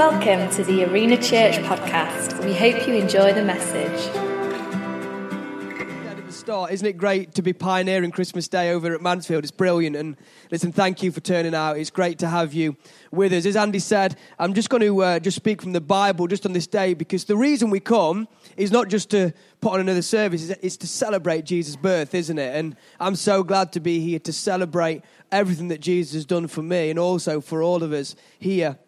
Welcome to the Arena Church podcast. We hope you enjoy the message. Isn't it great to be pioneering Christmas Day over at Mansfield? It's brilliant. And listen, thank you for turning out. It's great to have you with us. As Andy said, I'm just going to uh, just speak from the Bible just on this day because the reason we come is not just to put on another service, it's to celebrate Jesus' birth, isn't it? And I'm so glad to be here to celebrate everything that Jesus has done for me and also for all of us here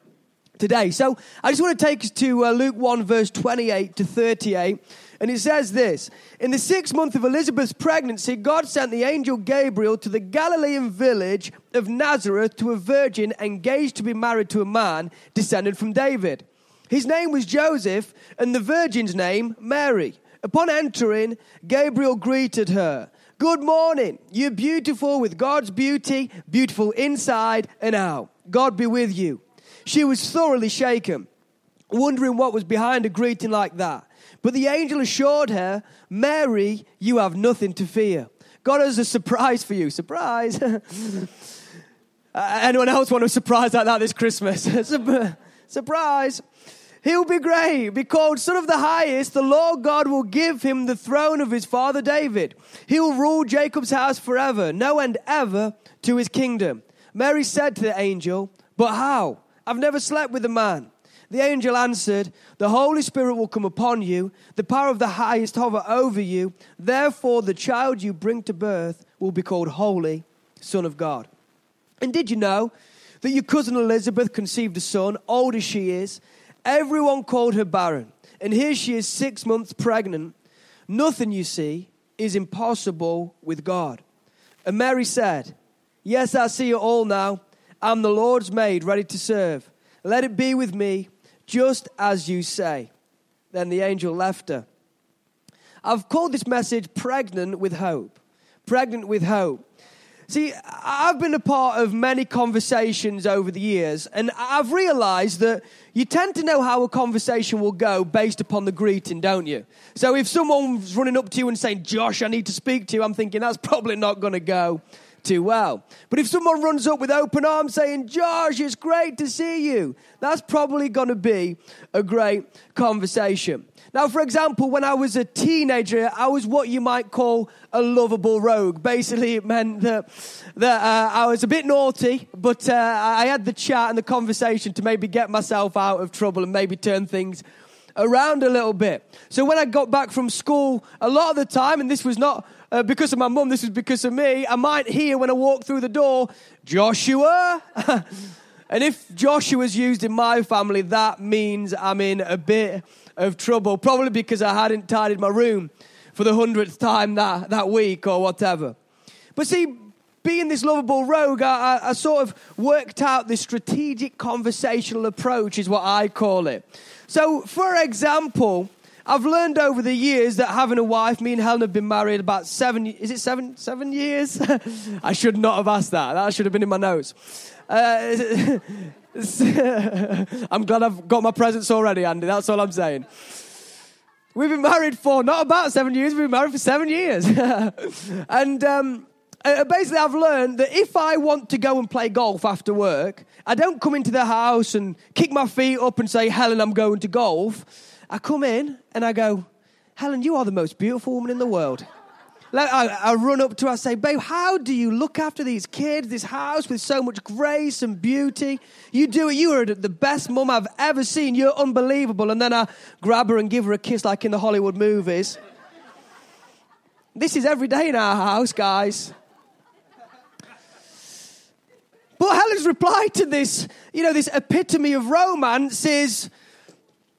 today. So I just want to take us to uh, Luke 1, verse 28 to 38. And it says this In the sixth month of Elizabeth's pregnancy, God sent the angel Gabriel to the Galilean village of Nazareth to a virgin engaged to be married to a man descended from David. His name was Joseph, and the virgin's name, Mary. Upon entering, Gabriel greeted her. Good morning. You're beautiful with God's beauty, beautiful inside and out. God be with you. She was thoroughly shaken, wondering what was behind a greeting like that. But the angel assured her, Mary, you have nothing to fear. God has a surprise for you. Surprise. Anyone else want a surprise like that this Christmas? surprise. He'll be great. Be called Son of the Highest. The Lord God will give him the throne of his father David. He will rule Jacob's house forever, no end ever to his kingdom. Mary said to the angel, But how? I've never slept with a man. The angel answered, The Holy Spirit will come upon you, the power of the highest hover over you. Therefore, the child you bring to birth will be called Holy, Son of God. And did you know that your cousin Elizabeth conceived a son, old as she is? Everyone called her barren. And here she is, six months pregnant. Nothing, you see, is impossible with God. And Mary said, Yes, I see it all now. I'm the Lord's maid, ready to serve. Let it be with me, just as you say. Then the angel left her. I've called this message Pregnant with Hope. Pregnant with Hope. See, I've been a part of many conversations over the years, and I've realized that you tend to know how a conversation will go based upon the greeting, don't you? So if someone's running up to you and saying, Josh, I need to speak to you, I'm thinking that's probably not going to go too well. But if someone runs up with open arms saying, Josh, it's great to see you, that's probably going to be a great conversation. Now, for example, when I was a teenager, I was what you might call a lovable rogue. Basically, it meant that, that uh, I was a bit naughty, but uh, I had the chat and the conversation to maybe get myself out of trouble and maybe turn things around a little bit. So when I got back from school, a lot of the time, and this was not uh, because of my mum, this was because of me, I might hear when I walk through the door, Joshua. and if Joshua's used in my family, that means I'm in a bit of trouble, probably because I hadn't tidied my room for the hundredth time that, that week or whatever. But see, being this lovable rogue, I, I, I, sort of worked out this strategic conversational approach, is what I call it. So, for example, I've learned over the years that having a wife, me and Helen have been married about seven, is it seven, seven years? I should not have asked that. That should have been in my notes. Uh, I'm glad I've got my presents already, Andy. That's all I'm saying. We've been married for not about seven years, we've been married for seven years. and um, uh, basically, I've learned that if I want to go and play golf after work, I don't come into the house and kick my feet up and say, Helen, I'm going to golf. I come in and I go, Helen, you are the most beautiful woman in the world. I, run up to her, I say, Babe, how do you look after these kids, this house with so much grace and beauty? You do it. You are the best mum I've ever seen. You're unbelievable. And then I grab her and give her a kiss like in the Hollywood movies. This is every day in our house, guys. But Helen's reply to this, you know, this epitome of romance is,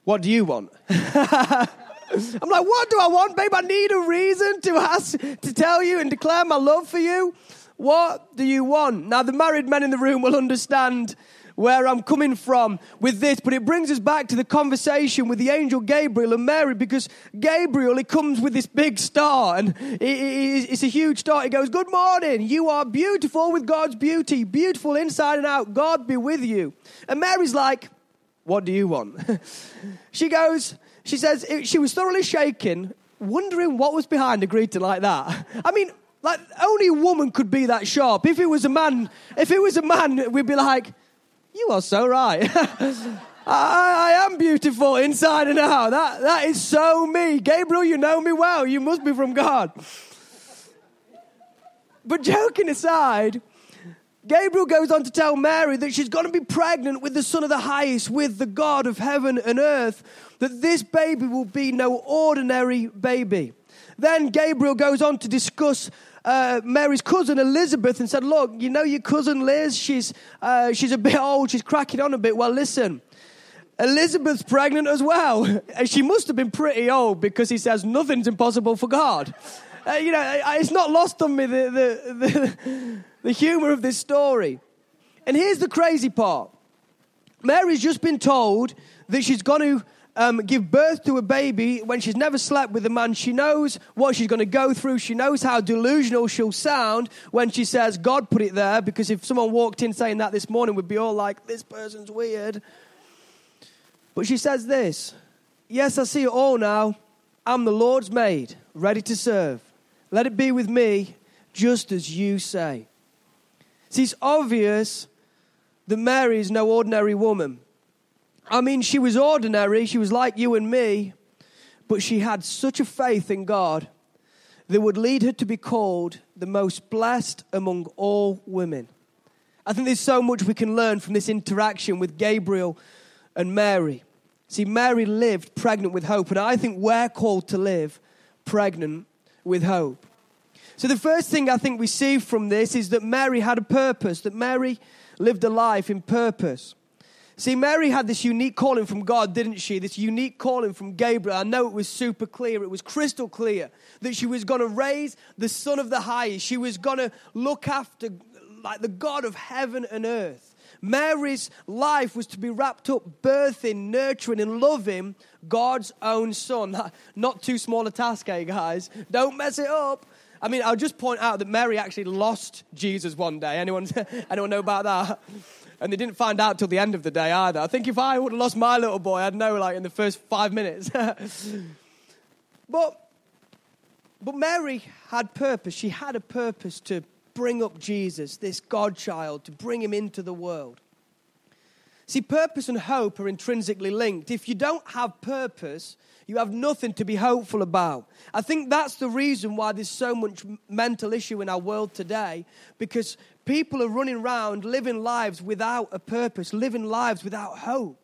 What do you want? I'm like, what do I want, babe? I need a reason to ask, to tell you and declare my love for you. What do you want? Now, the married men in the room will understand where I'm coming from with this, but it brings us back to the conversation with the angel Gabriel and Mary because Gabriel, he comes with this big star and it's a huge star. He goes, Good morning. You are beautiful with God's beauty, beautiful inside and out. God be with you. And Mary's like, What do you want? she goes, she says she was thoroughly shaken, wondering what was behind a greeting like that. I mean, like only a woman could be that sharp. If it was a man, if it was a man, we'd be like, "You are so right." I, I, am beautiful inside and out. That, that is so me. Gabriel, you know me well. You must be from God. But joking aside, Gabriel goes on to tell Mary that she's going to be pregnant with the Son of the Highest, with the God of heaven and earth, that this baby will be no ordinary baby. Then Gabriel goes on to discuss uh, Mary's cousin Elizabeth and said, Look, you know your cousin Liz, she's, uh, she's a bit old, she's cracking on a bit. Well, listen, Elizabeth's pregnant as well. And she must have been pretty old because he says nothing's impossible for God. Uh, you know, it's not lost on me the, the, the, the humor of this story. And here's the crazy part Mary's just been told that she's going to um, give birth to a baby when she's never slept with a man. She knows what she's going to go through. She knows how delusional she'll sound when she says, God put it there, because if someone walked in saying that this morning, we'd be all like, this person's weird. But she says this Yes, I see it all now. I'm the Lord's maid, ready to serve. Let it be with me just as you say. See, it's obvious that Mary is no ordinary woman. I mean, she was ordinary, she was like you and me, but she had such a faith in God that would lead her to be called the most blessed among all women. I think there's so much we can learn from this interaction with Gabriel and Mary. See, Mary lived pregnant with hope, and I think we're called to live pregnant with hope. So, the first thing I think we see from this is that Mary had a purpose, that Mary lived a life in purpose. See, Mary had this unique calling from God, didn't she? This unique calling from Gabriel. I know it was super clear, it was crystal clear that she was going to raise the Son of the Highest. She was going to look after, like, the God of heaven and earth. Mary's life was to be wrapped up, birthing, nurturing, and loving God's own Son. Not too small a task, eh, guys? Don't mess it up. I mean, I'll just point out that Mary actually lost Jesus one day. Anyone, anyone know about that? And they didn't find out till the end of the day either. I think if I would have lost my little boy, I'd know like in the first five minutes. but, but Mary had purpose. She had a purpose to bring up Jesus, this God child, to bring him into the world. See, purpose and hope are intrinsically linked. If you don't have purpose, you have nothing to be hopeful about. I think that's the reason why there's so much mental issue in our world today because people are running around living lives without a purpose, living lives without hope.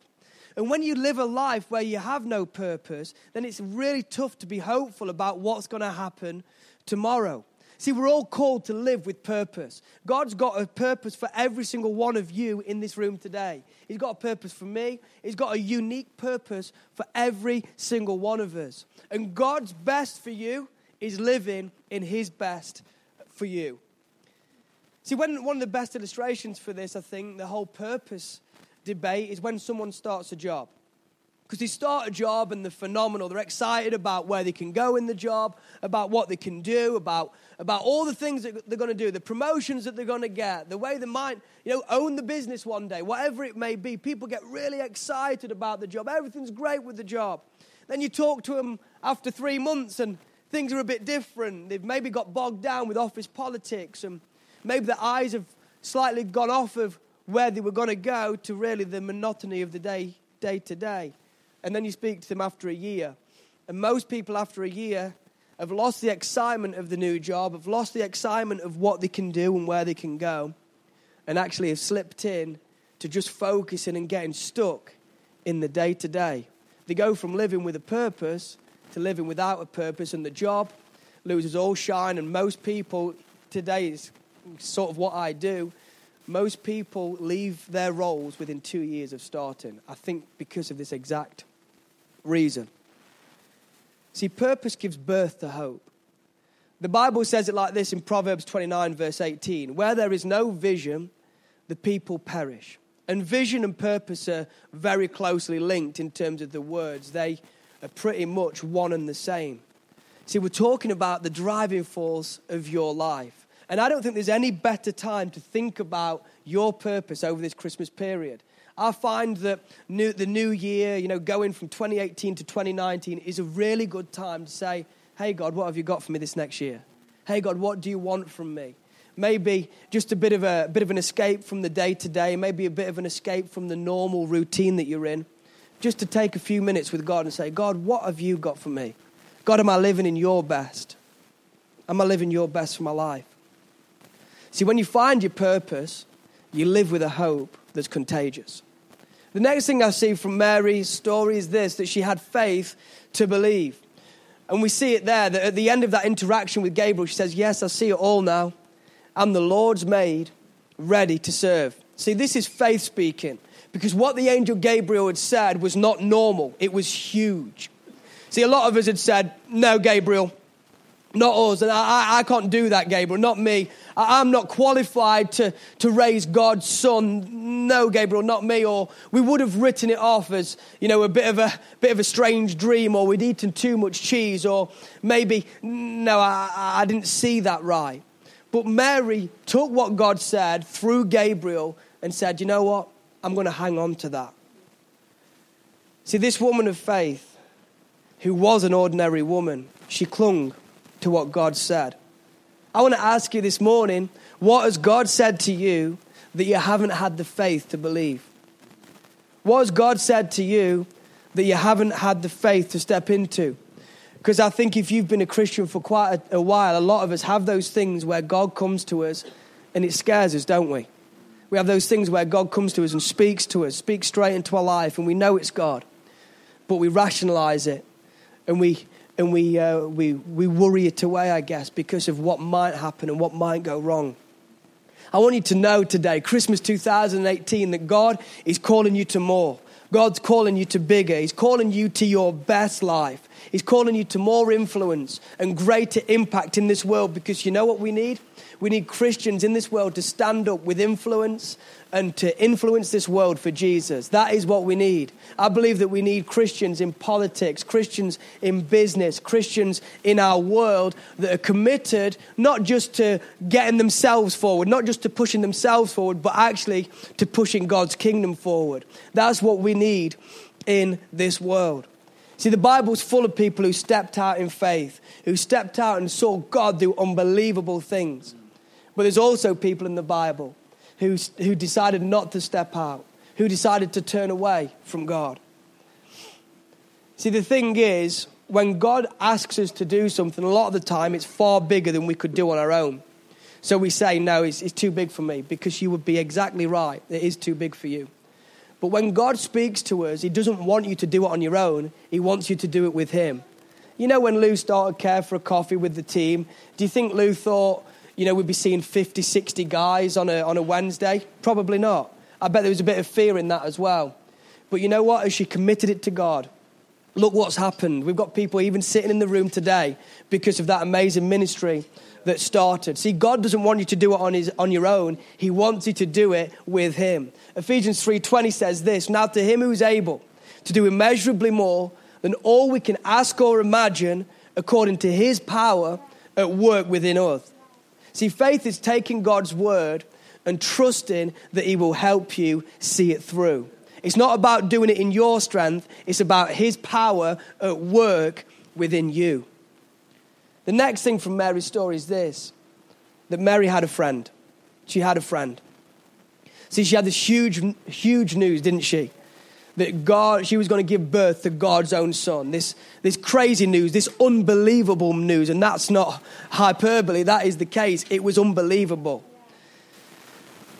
And when you live a life where you have no purpose, then it's really tough to be hopeful about what's going to happen tomorrow. See, we're all called to live with purpose. God's got a purpose for every single one of you in this room today. He's got a purpose for me, He's got a unique purpose for every single one of us. And God's best for you is living in His best for you. See, when, one of the best illustrations for this, I think, the whole purpose debate is when someone starts a job because they start a job and they're phenomenal. They're excited about where they can go in the job, about what they can do, about, about all the things that they're going to do, the promotions that they're going to get, the way they might you know, own the business one day, whatever it may be. People get really excited about the job. Everything's great with the job. Then you talk to them after three months and things are a bit different. They've maybe got bogged down with office politics and maybe their eyes have slightly gone off of where they were going to go to really the monotony of the day, day to day and then you speak to them after a year. And most people, after a year, have lost the excitement of the new job, have lost the excitement of what they can do and where they can go, and actually have slipped in to just focusing and getting stuck in the day to day. They go from living with a purpose to living without a purpose, and the job loses all shine. And most people today is sort of what I do most people leave their roles within two years of starting. I think because of this exact reason. See, purpose gives birth to hope. The Bible says it like this in Proverbs 29, verse 18 Where there is no vision, the people perish. And vision and purpose are very closely linked in terms of the words, they are pretty much one and the same. See, we're talking about the driving force of your life. And I don't think there's any better time to think about your purpose over this Christmas period. I find that new, the new year, you know, going from 2018 to 2019 is a really good time to say, hey, God, what have you got for me this next year? Hey, God, what do you want from me? maybe just a bit of, a, bit of an escape from the day to day, maybe a bit of an escape from the normal routine that you're in, just to take a few minutes with God and say, God, what have you got for me? God, am I living in your best? Am I living your best for my life? See, when you find your purpose, you live with a hope that's contagious. The next thing I see from Mary's story is this that she had faith to believe. And we see it there that at the end of that interaction with Gabriel, she says, Yes, I see it all now. I'm the Lord's maid, ready to serve. See, this is faith speaking because what the angel Gabriel had said was not normal, it was huge. See, a lot of us had said, No, Gabriel, not us. And I, I can't do that, Gabriel, not me. I, am not qualified to, to raise God's son. No, Gabriel, not me. Or we would have written it off as, you know, a bit of a bit of a strange dream, or we'd eaten too much cheese, or maybe, no, I, I didn't see that right. But Mary took what God said through Gabriel and said, you know what? I'm going to hang on to that. See, this woman of faith, who was an ordinary woman, she clung to what God said. I want to ask you this morning what has God said to you that you haven't had the faith to believe? What has God said to you that you haven't had the faith to step into? Because I think if you've been a Christian for quite a, a, while, a lot of us have those things where God comes to us and it scares us, don't we? We have those things where God comes to us and speaks to us, speaks straight into our life, and we know it's God, but we rationalize it and we and we, uh, we, we worry it away, I guess, because of what might happen and what might go wrong. I want you to know today, Christmas 2018, that God is calling you to more. God's calling you to bigger. He's calling you to your best life. He's calling you to more influence and greater impact in this world because you know what we need? We need Christians in this world to stand up with influence and to influence this world for Jesus. That is what we need. I believe that we need Christians in politics, Christians in business, Christians in our world that are committed not just to getting themselves forward, not just to pushing themselves forward, but actually to pushing God's kingdom forward. That's what we need in this world. See, the Bible's full of people who stepped out in faith, who stepped out and saw God do unbelievable things. But there's also people in the Bible who, who decided not to step out, who decided to turn away from God. See, the thing is, when God asks us to do something, a lot of the time it's far bigger than we could do on our own. So we say, no, it's, it's too big for me, because you would be exactly right. It is too big for you. But when God speaks to us, He doesn't want you to do it on your own, He wants you to do it with Him. You know, when Lou started Care for a Coffee with the team, do you think Lou thought, you know, we'd be seeing 50, 60 guys on a, on a Wednesday? Probably not. I bet there was a bit of fear in that as well. But you know what? As she committed it to God, look what's happened. We've got people even sitting in the room today because of that amazing ministry that started. See, God doesn't want you to do it on, his, on your own. He wants you to do it with Him. Ephesians 3.20 says this, Now to Him who is able to do immeasurably more than all we can ask or imagine according to His power at work within us. See, faith is taking God's word and trusting that He will help you see it through. It's not about doing it in your strength, it's about His power at work within you. The next thing from Mary's story is this that Mary had a friend. She had a friend. See, she had this huge, huge news, didn't she? That God, she was going to give birth to God's own son. This, this crazy news, this unbelievable news, and that's not hyperbole, that is the case. It was unbelievable.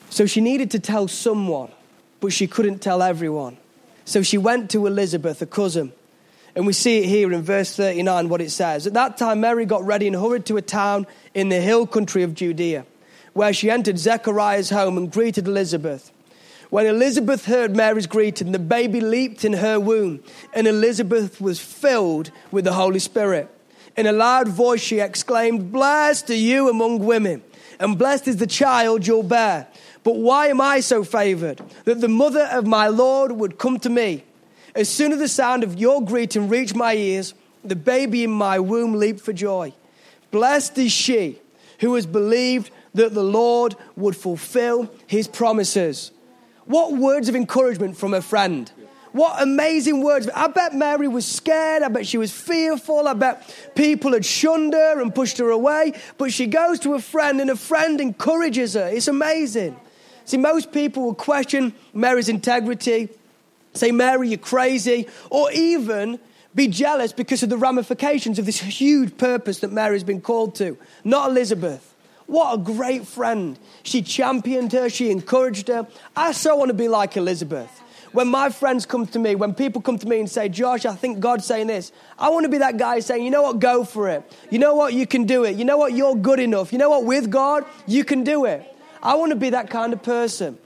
So she needed to tell someone, but she couldn't tell everyone. So she went to Elizabeth, a cousin. And we see it here in verse 39 what it says. At that time, Mary got ready and hurried to a town in the hill country of Judea, where she entered Zechariah's home and greeted Elizabeth. When Elizabeth heard Mary's greeting, the baby leaped in her womb, and Elizabeth was filled with the Holy Spirit. In a loud voice, she exclaimed, Blessed are you among women, and blessed is the child you'll bear. But why am I so favored that the mother of my Lord would come to me? As soon as the sound of your greeting reached my ears, the baby in my womb leaped for joy. Blessed is she who has believed that the Lord would fulfill his promises. What words of encouragement from a friend. What amazing words. I bet Mary was scared. I bet she was fearful. I bet people had shunned her and pushed her away. But she goes to a friend, and a friend encourages her. It's amazing. See, most people will question Mary's integrity, say, Mary, you're crazy, or even be jealous because of the ramifications of this huge purpose that Mary's been called to. Not Elizabeth. What a great friend. She championed her, she encouraged her. I so want to be like Elizabeth. When my friends come to me, when people come to me and say, Josh, I think God's saying this, I want to be that guy saying, you know what, go for it. You know what, you can do it. You know what, you're good enough. You know what, with God, you can do it. I want to be that kind of person.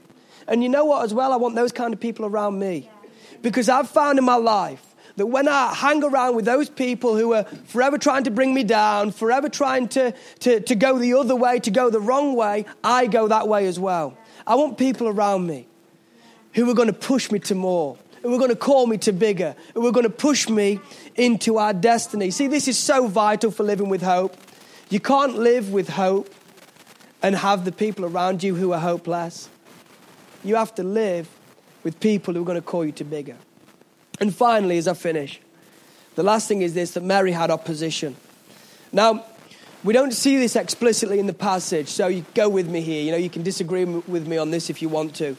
And you know what, as well, I want those kind of people around me. Because I've found in my life that when I hang around with those people who are forever trying to bring me down, forever trying to, to, to go the other way, to go the wrong way, I go that way as well. I want people around me who are going to push me to more, who are going to call me to bigger, who are going to push me into our destiny. See, this is so vital for living with hope. You can't live with hope and have the people around you who are hopeless. You have to live with people who are going to call you to bigger. And finally, as I finish, the last thing is this that Mary had opposition. Now, we don't see this explicitly in the passage, so you go with me here. You know, you can disagree with me on this if you want to.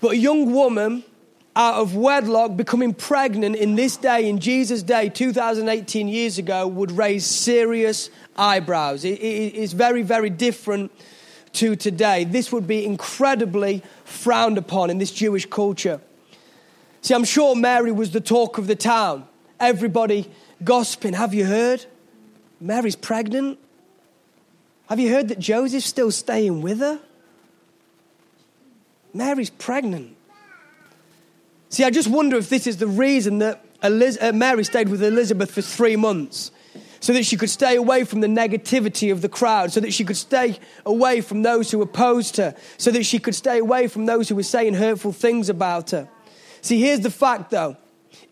But a young woman out of wedlock becoming pregnant in this day, in Jesus' day, 2018 years ago, would raise serious eyebrows. It is very, very different to today. This would be incredibly frowned upon in this Jewish culture. See, I'm sure Mary was the talk of the town. Everybody gossiping. Have you heard? Mary's pregnant. Have you heard that Joseph's still staying with her? Mary's pregnant. See, I just wonder if this is the reason that Eliz- uh, Mary stayed with Elizabeth for three months. So that she could stay away from the negativity of the crowd, so that she could stay away from those who opposed her, so that she could stay away from those who were saying hurtful things about her. See, here's the fact though.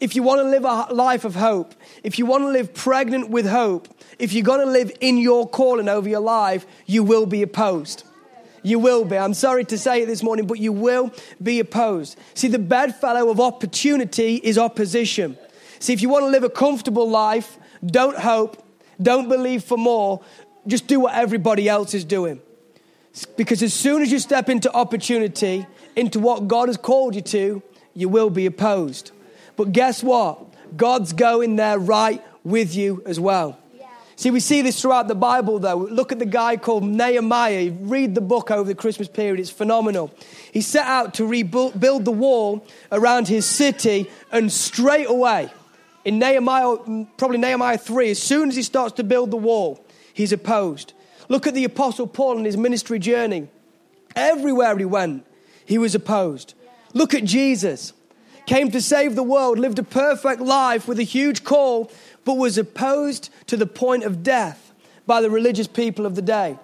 If you want to live a life of hope, if you want to live pregnant with hope, if you're going to live in your calling over your life, you will be opposed. You will be. I'm sorry to say it this morning, but you will be opposed. See, the bedfellow of opportunity is opposition. See, if you want to live a comfortable life, don't hope, don't believe for more, just do what everybody else is doing. Because as soon as you step into opportunity, into what God has called you to, you will be opposed. But guess what? God's going there right with you as well. See, we see this throughout the Bible, though. Look at the guy called Nehemiah. Read the book over the Christmas period, it's phenomenal. He set out to rebuild the wall around his city, and straight away, in Nehemiah, probably Nehemiah 3, as soon as he starts to build the wall, he's opposed. Look at the Apostle Paul and his ministry journey. Everywhere he went, he was opposed. Look at Jesus. Came to save the world, lived a perfect life with a huge call, but was opposed to the point of death by the religious people of the day.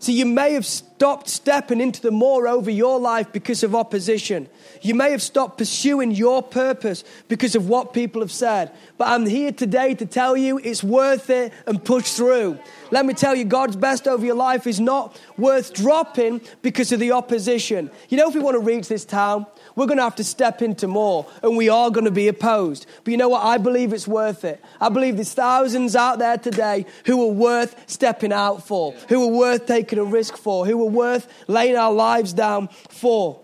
So you may have stopped stepping into the more over your life because of opposition. You may have stopped pursuing your purpose because of what people have said. But I'm here today to tell you it's worth it and push through. Let me tell you, God's best over your life is not worth dropping because of the opposition. You know, if we want to reach this town, we're going to have to step into more and we are going to be opposed. But you know what? I believe it's worth it. I believe there's thousands out there today who are worth stepping out for, who are worth taking a risk for, who are worth laying our lives down for.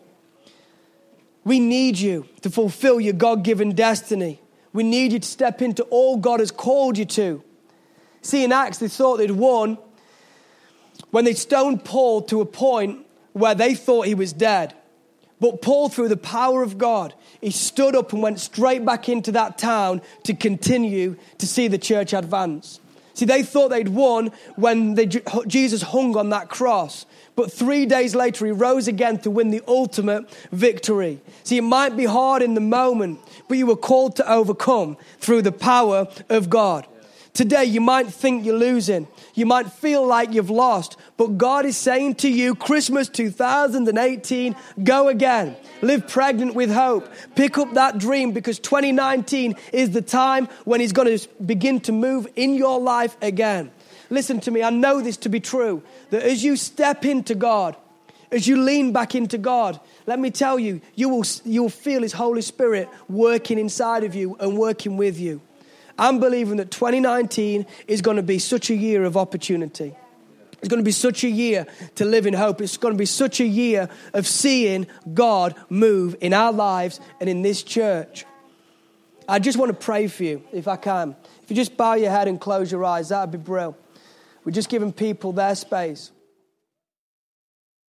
We need you to fulfill your God given destiny. We need you to step into all God has called you to. See, in Acts, they thought they'd won when they stoned Paul to a point where they thought he was dead. But Paul, through the power of God, he stood up and went straight back into that town to continue to see the church advance. See, they thought they'd won when they, Jesus hung on that cross. But three days later, he rose again to win the ultimate victory. See, it might be hard in the moment, but you were called to overcome through the power of God. Today, you might think you're losing. You might feel like you've lost. But God is saying to you, Christmas 2018, go again. Live pregnant with hope. Pick up that dream because 2019 is the time when He's going to begin to move in your life again. Listen to me, I know this to be true that as you step into God, as you lean back into God, let me tell you, you will, you will feel His Holy Spirit working inside of you and working with you. I'm believing that 2019 is going to be such a year of opportunity. It's going to be such a year to live in hope. It's going to be such a year of seeing God move in our lives and in this church. I just want to pray for you, if I can. If you just bow your head and close your eyes, that would be brilliant. We're just giving people their space.